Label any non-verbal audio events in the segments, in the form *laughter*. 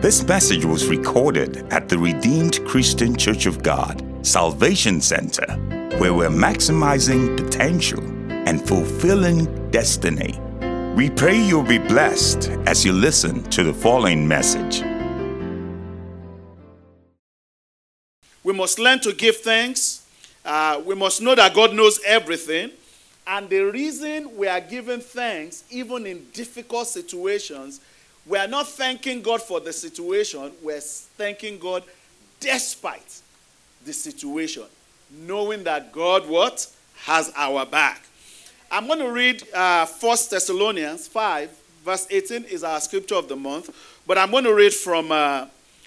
This message was recorded at the Redeemed Christian Church of God, Salvation Center, where we're maximizing potential and fulfilling destiny. We pray you'll be blessed as you listen to the following message. We must learn to give thanks. Uh, we must know that God knows everything. And the reason we are giving thanks, even in difficult situations, we are not thanking God for the situation, we're thanking God despite the situation, knowing that God what? Has our back. I'm going to read uh, 1 Thessalonians 5, verse 18 is our scripture of the month, but I'm going to read from uh,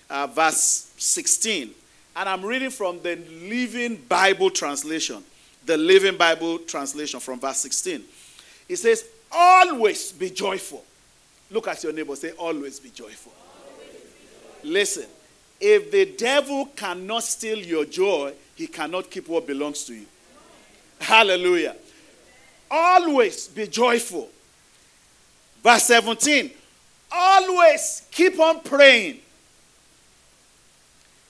uh, verse 16. And I'm reading from the Living Bible translation the Living Bible translation from verse 16. It says, Always be joyful. Look at your neighbor, say, Always be joyful. Always be joyful. Listen, if the devil cannot steal your joy, he cannot keep what belongs to you. Hallelujah. Always be joyful. Verse 17, always keep on praying.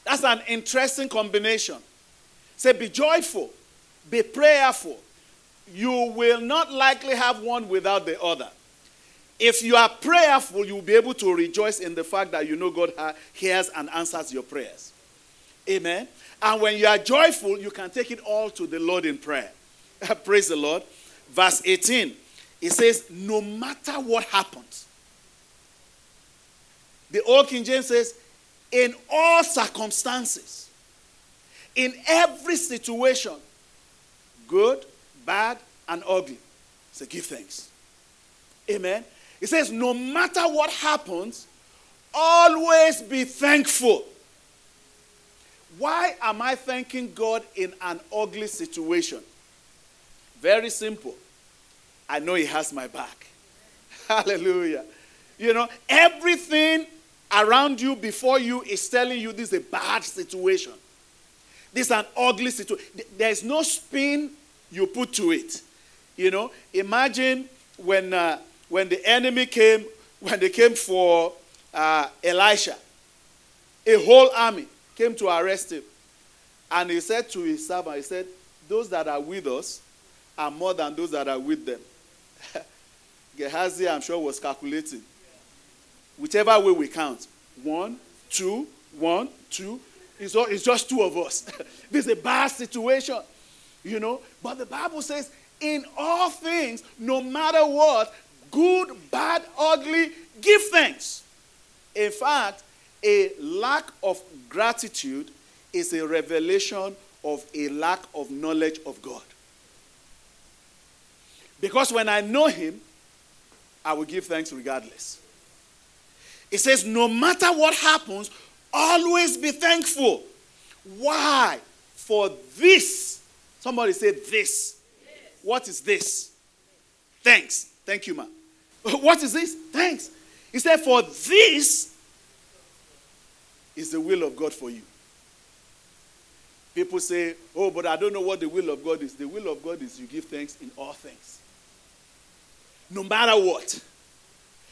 That's an interesting combination. Say, be joyful be prayerful. You will not likely have one without the other. If you are prayerful, you will be able to rejoice in the fact that you know God hears and answers your prayers. Amen. And when you are joyful, you can take it all to the Lord in prayer. *laughs* Praise the Lord. Verse 18, it says, No matter what happens, the Old King James says, In all circumstances, in every situation, good, bad, and ugly. So give thanks. Amen. It says, no matter what happens, always be thankful. Why am I thanking God in an ugly situation? Very simple. I know He has my back. *laughs* Hallelujah. You know, everything around you, before you, is telling you this is a bad situation. This is an ugly situation. There's no spin you put to it. You know, imagine when, uh, when the enemy came, when they came for uh, Elisha, a whole army came to arrest him. And he said to his servant, he said, those that are with us are more than those that are with them. *laughs* Gehazi, I'm sure, was calculating. Whichever way we count, one, two, one, two, it's, all, it's just two of us. *laughs* this is a bad situation. You know, but the Bible says, in all things, no matter what, good, bad, ugly, give thanks. In fact, a lack of gratitude is a revelation of a lack of knowledge of God. Because when I know Him, I will give thanks regardless. It says, no matter what happens, always be thankful. Why? For this Somebody say this. What is this? Thanks. Thank you, ma. *laughs* What is this? Thanks. He said, For this is the will of God for you. People say, Oh, but I don't know what the will of God is. The will of God is you give thanks in all things. No matter what.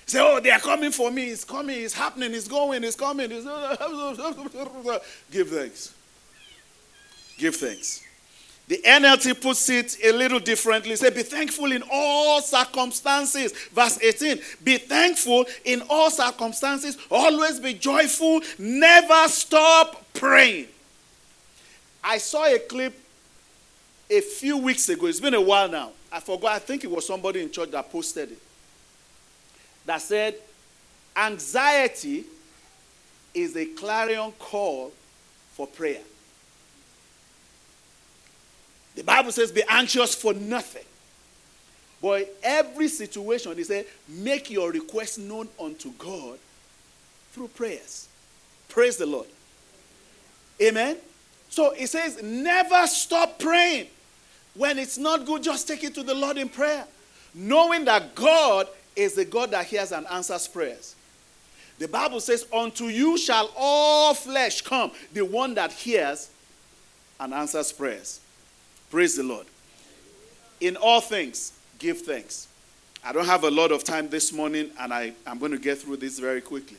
Say, oh, they are coming for me. It's coming. It's happening. It's going. It's coming. It's... *laughs* give thanks. Give thanks. The NLT puts it a little differently. Say, be thankful in all circumstances. Verse 18. Be thankful in all circumstances. Always be joyful. Never stop praying. I saw a clip a few weeks ago. It's been a while now. I forgot. I think it was somebody in church that posted it. That said, anxiety is a clarion call for prayer. The Bible says, be anxious for nothing. But every situation, they say, make your request known unto God through prayers. Praise the Lord. Amen. So it says, never stop praying. When it's not good, just take it to the Lord in prayer. Knowing that God is the God that hears and answers prayers. The Bible says, Unto you shall all flesh come, the one that hears and answers prayers. Praise the Lord. In all things, give thanks. I don't have a lot of time this morning, and I, I'm going to get through this very quickly.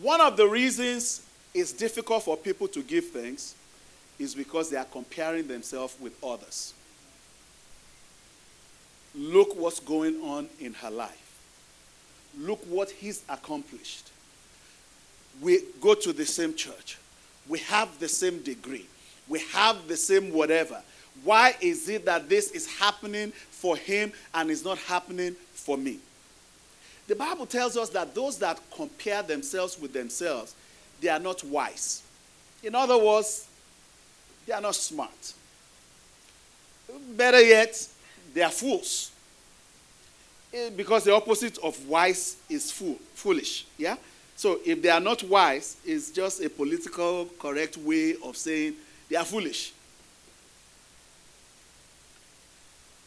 One of the reasons it's difficult for people to give thanks is because they are comparing themselves with others. Look what's going on in her life. Look what he's accomplished. We go to the same church. We have the same degree. We have the same whatever. Why is it that this is happening for him and is not happening for me? The Bible tells us that those that compare themselves with themselves, they are not wise. In other words, they are not smart. Better yet, they are fools. Eh, because the opposite of wise is fool, foolish. Yeah? So if they are not wise, it's just a political correct way of saying they are foolish.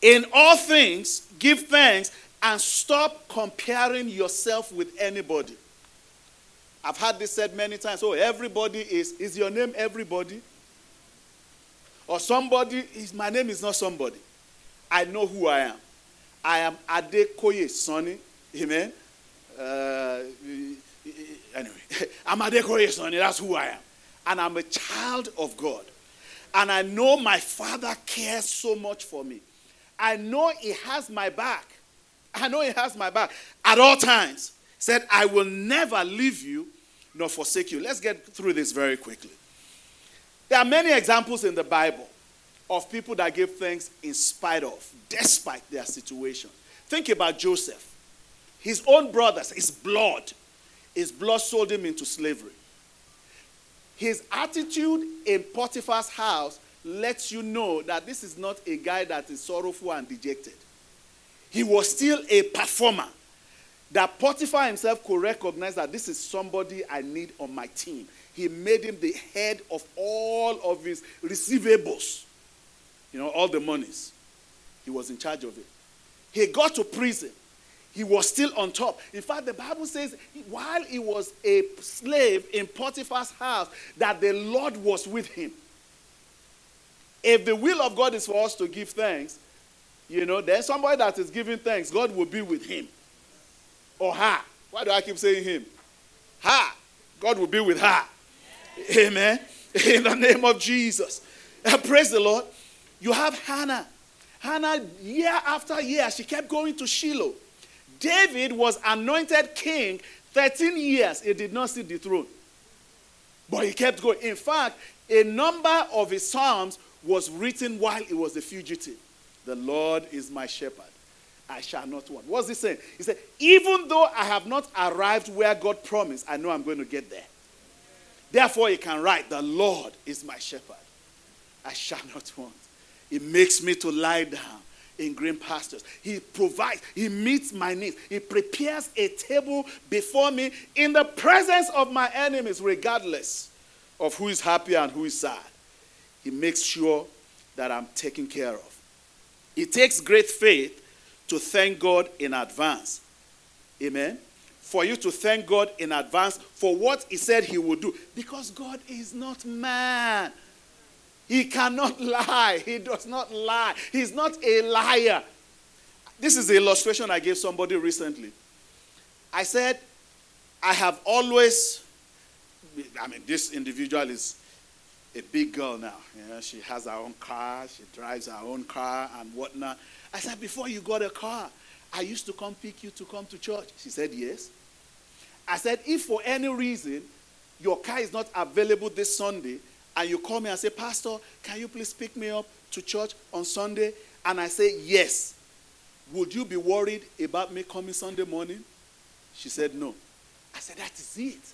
In all things, give thanks and stop comparing yourself with anybody. I've had this said many times. Oh, everybody is. Is your name everybody? Or somebody is my name is not somebody. I know who I am. I am Adekoye Sanni. Amen. Uh, anyway, *laughs* I'm Adekoye Sanni. That's who I am. And I'm a child of God. And I know my father cares so much for me. I know he has my back. I know he has my back at all times. Said, I will never leave you nor forsake you. Let's get through this very quickly. There are many examples in the Bible of people that give thanks in spite of, despite their situation. Think about Joseph. His own brothers, his blood, his blood sold him into slavery. His attitude in Potiphar's house lets you know that this is not a guy that is sorrowful and dejected. He was still a performer. That Potiphar himself could recognize that this is somebody I need on my team. He made him the head of all of his receivables. You know, all the monies. He was in charge of it. He got to prison. He was still on top. In fact, the Bible says while he was a slave in Potiphar's house, that the Lord was with him. If the will of God is for us to give thanks, you know, then somebody that is giving thanks, God will be with him or her. Why do I keep saying him? Her. God will be with her. Amen. In the name of Jesus. Uh, praise the Lord. You have Hannah. Hannah, year after year, she kept going to Shiloh. David was anointed king 13 years. He did not see the throne. But he kept going. In fact, a number of his psalms was written while he was a fugitive. The Lord is my shepherd. I shall not want. What's he saying? He said, Even though I have not arrived where God promised, I know I'm going to get there. Therefore, he can write, The Lord is my shepherd. I shall not want. He makes me to lie down in green pastures. He provides, He meets my needs. He prepares a table before me in the presence of my enemies, regardless of who is happy and who is sad. He makes sure that I'm taken care of. It takes great faith to thank God in advance. Amen. For you to thank God in advance for what He said He would do. Because God is not man. He cannot *laughs* lie. He does not lie. He's not a liar. This is the illustration I gave somebody recently. I said, I have always, I mean, this individual is a big girl now. You know, she has her own car, she drives her own car and whatnot. I said, Before you got a car, I used to come pick you to come to church. She said, Yes. I said, If for any reason your car is not available this Sunday, and you call me and say, Pastor, can you please pick me up to church on Sunday? And I say, Yes. Would you be worried about me coming Sunday morning? She said, No. I said, That is it.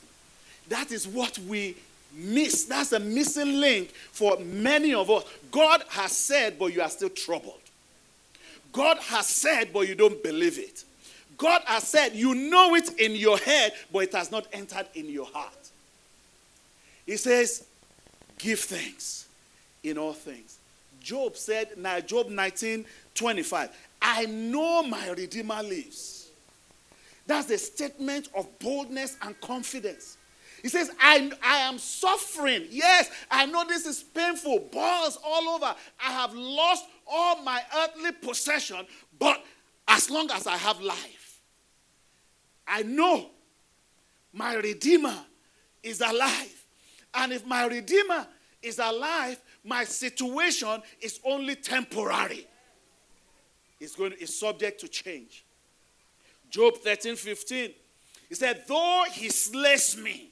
That is what we miss. That's a missing link for many of us. God has said, but you are still troubled. God has said, but you don't believe it. God has said, you know it in your head, but it has not entered in your heart. He says, give thanks in all things. Job said, now Job 19 25, I know my Redeemer lives. That's a statement of boldness and confidence. He says, I, I am suffering. Yes, I know this is painful, balls all over. I have lost all my earthly possession, but as long as I have life, I know my Redeemer is alive. And if my Redeemer is alive, my situation is only temporary. It's going to, it's subject to change. Job 13, 15. He said, Though he slays me,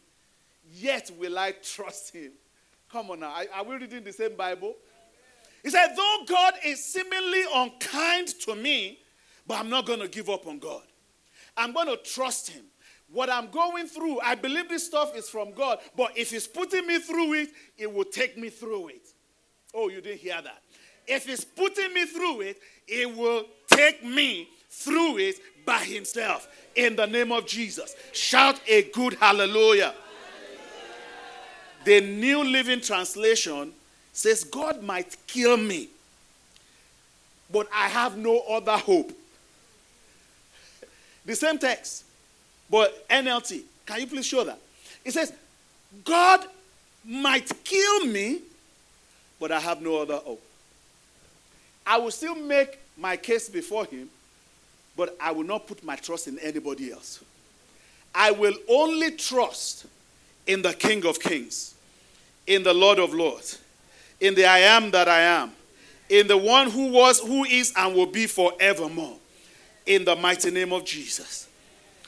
yet will I trust him. Come on now. Are, we reading the same Bible? He said, Though God is seemingly unkind to me, but I'm not going to give up on God. I'm going to trust him. What I'm going through, I believe this stuff is from God, but if He's putting me through it, it will take me through it. Oh, you didn't hear that. If He's putting me through it, it will take me through it by Himself. In the name of Jesus. Shout a good hallelujah. The New Living Translation says, God might kill me, but I have no other hope. The same text. But NLT, can you please show that? It says, God might kill me, but I have no other hope. I will still make my case before him, but I will not put my trust in anybody else. I will only trust in the King of Kings, in the Lord of Lords, in the I am that I am, in the one who was, who is, and will be forevermore, in the mighty name of Jesus.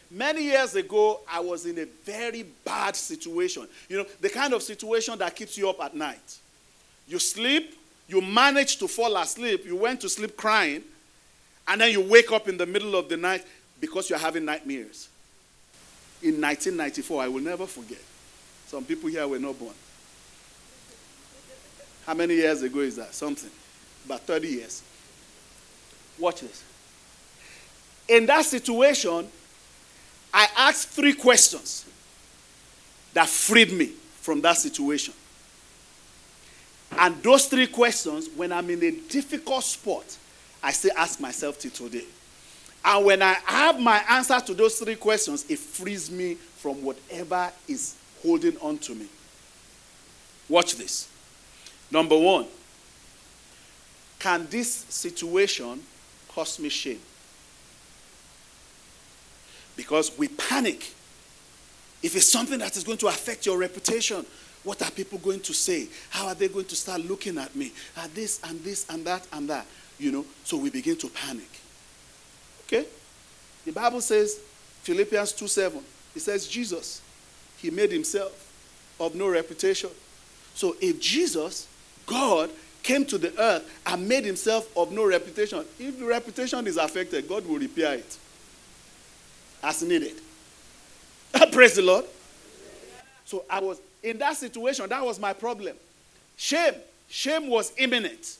Many years ago, I was in a very bad situation. You know, the kind of situation that keeps you up at night. You sleep, you manage to fall asleep, you went to sleep crying, and then you wake up in the middle of the night because you're having nightmares. In 1994, I will never forget. Some people here were not born. How many years ago is that? Something. About 30 years. Watch this. In that situation, I asked three questions that freed me from that situation. And those three questions, when I'm in a difficult spot, I still ask myself till today. And when I have my answer to those three questions, it frees me from whatever is holding on to me. Watch this. Number one, can this situation cause me shame? Because we panic. If it's something that is going to affect your reputation, what are people going to say? How are they going to start looking at me? Are this and this and that and that? You know, so we begin to panic. Okay? The Bible says, Philippians 2 7, it says, Jesus, he made himself of no reputation. So if Jesus, God, came to the earth and made himself of no reputation, if the reputation is affected, God will repair it as needed. *laughs* Praise the Lord. So I was in that situation, that was my problem. Shame. Shame was imminent.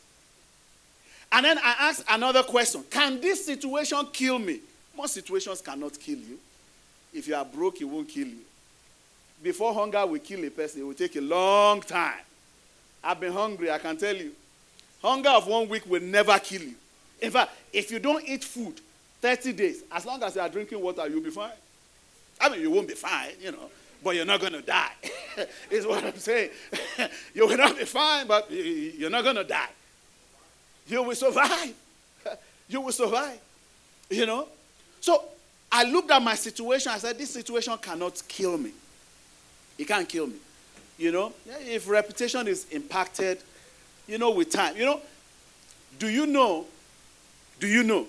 And then I asked another question Can this situation kill me? Most situations cannot kill you. If you are broke, it won't kill you. Before hunger will kill a person, it will take a long time. I've been hungry, I can tell you. Hunger of one week will never kill you. In fact, if you don't eat food 30 days. As long as you are drinking water, you'll be fine. I mean, you won't be fine, you know, but you're not going to die, *laughs* is what I'm saying. *laughs* you will not be fine, but you're not going to die. You will survive. *laughs* you will survive, you know. So I looked at my situation. I said, this situation cannot kill me. It can't kill me. You know, if reputation is impacted, you know, with time. You know, do you know, do you know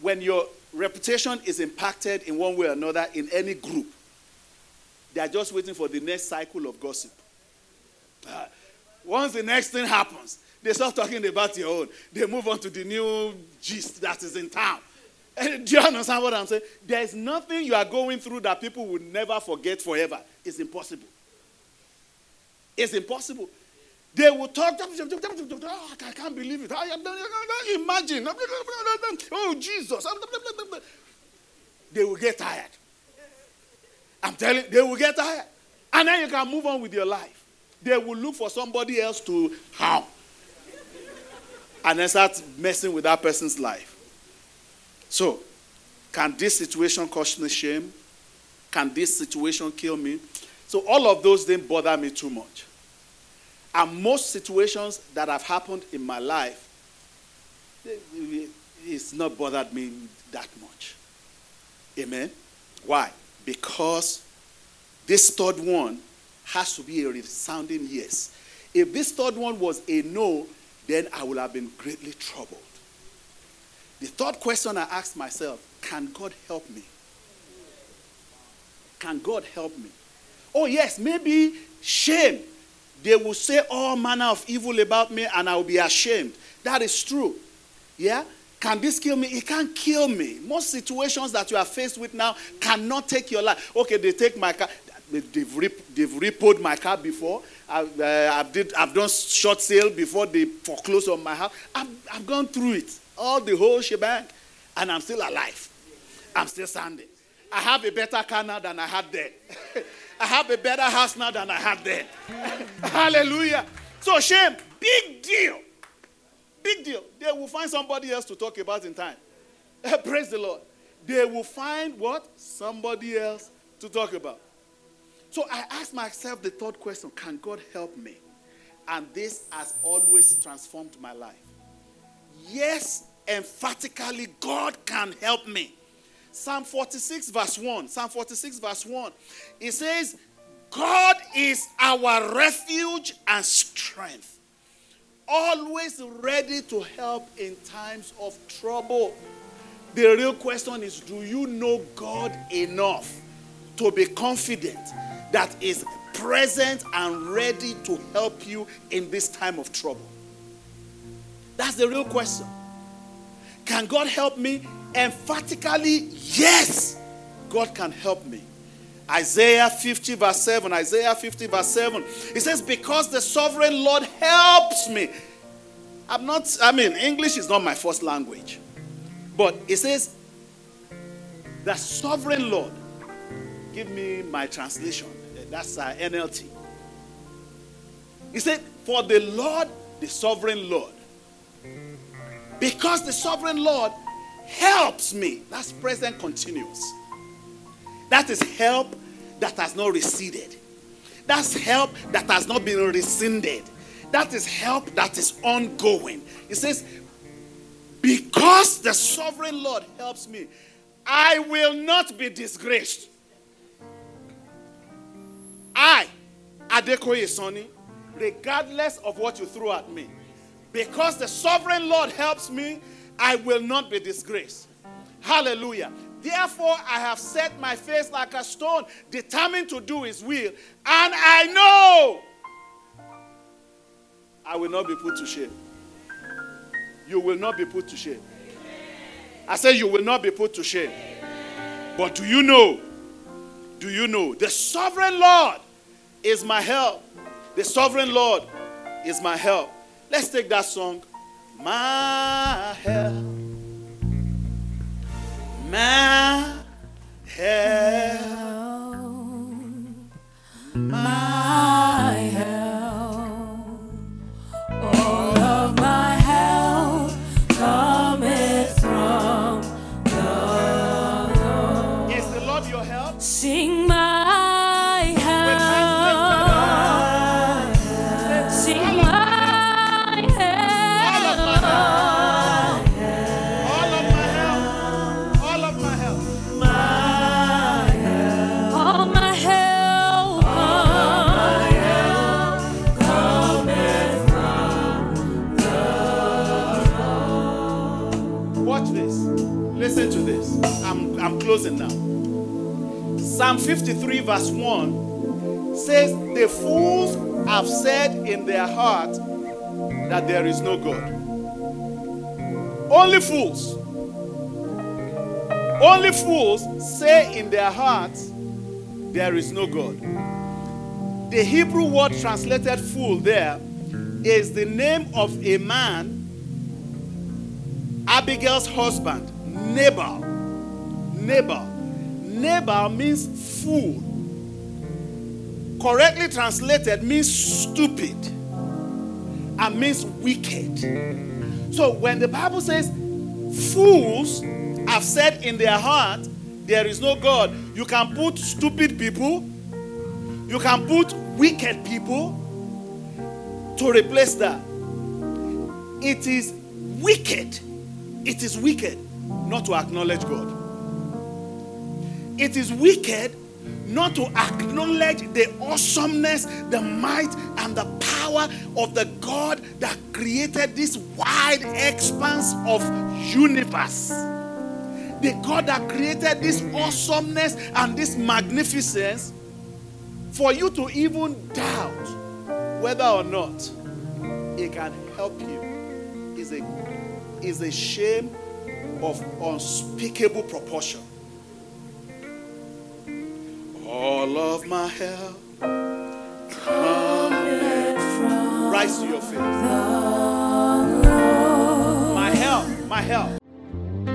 when your reputation is impacted in one way or another in any group, they are just waiting for the next cycle of gossip. Uh, once the next thing happens, they start talking about your own. They move on to the new gist that is in town. And *laughs* do you understand what I'm saying? There is nothing you are going through that people will never forget forever. It's impossible. It's impossible. They will talk. Oh, I can't believe it. I imagine. Oh, Jesus. They will get tired. I'm telling they will get tired. And then you can move on with your life. They will look for somebody else to harm. And then start messing with that person's life. So, can this situation cause me shame? Can this situation kill me? So, all of those didn't bother me too much. And most situations that have happened in my life, it's not bothered me that much. Amen. Why? Because this third one has to be a resounding yes. If this third one was a no, then I would have been greatly troubled. The third question I asked myself can God help me? Can God help me? Oh, yes, maybe shame. They will say all manner of evil about me and I will be ashamed. That is true. Yeah? Can this kill me? It can't kill me. Most situations that you are faced with now cannot take your life. Okay, they take my car. They've, rip, they've repoed my car before. I've, uh, I've, did, I've done short sale before they foreclose on my house. I've, I've gone through it, all the whole shebang, and I'm still alive. I'm still standing. I have a better car now than I had then. *laughs* I have a better house now than I had then. *laughs* Hallelujah. So, shame, big deal. Big deal. They will find somebody else to talk about in time. *laughs* Praise the Lord. They will find what? Somebody else to talk about. So I asked myself the third question Can God help me? And this has always transformed my life. Yes, emphatically, God can help me. Psalm 46, verse 1. Psalm 46, verse 1. It says, God is our refuge and strength, always ready to help in times of trouble. The real question is do you know God enough to be confident that is present and ready to help you in this time of trouble? That's the real question. Can God help me? Emphatically, yes, God can help me. Isaiah 50, verse 7. Isaiah 50, verse 7. It says, Because the sovereign Lord helps me. I'm not, I mean, English is not my first language. But it says, The sovereign Lord. Give me my translation. That's uh, NLT. He said, For the Lord, the sovereign Lord. Because the sovereign Lord helps me. That's present continuous. That is help that has not receded. That's help that has not been rescinded. That is help that is ongoing. It says, Because the sovereign Lord helps me, I will not be disgraced. I, Adekoye Sanni, regardless of what you throw at me, because the sovereign Lord helps me, I will not be disgraced. Hallelujah. Therefore, I have set my face like a stone, determined to do his will. And I know I will not be put to shame. You will not be put to shame. I say, You will not be put to shame. But do you know? Do you know? The sovereign Lord is my help. The sovereign Lord is my help. Let's take that song. My help. My help. My Psalm 53, verse 1 says, The fools have said in their heart that there is no God. Only fools. Only fools say in their hearts, There is no God. The Hebrew word translated fool there is the name of a man Abigail's husband, Nabal. Nabal. Nabal means fool. Correctly translated means stupid and means wicked. So when the Bible says fools have said in their heart, there is no God, you can put stupid people, you can put wicked people to replace that. It is wicked. It is wicked not to acknowledge God. It is wicked not to acknowledge the awesomeness, the might, and the power of the God that created this wide expanse of universe. The God that created this awesomeness and this magnificence for you to even doubt whether or not it can help you is a, is a shame of unspeakable proportion. All of my help rise to your feet. My help, my help.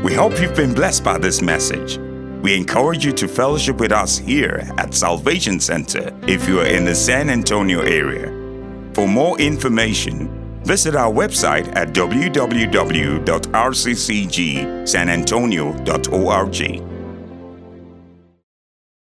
We hope you've been blessed by this message. We encourage you to fellowship with us here at Salvation Center if you are in the San Antonio area. For more information, visit our website at www.rccgsanantonio.org.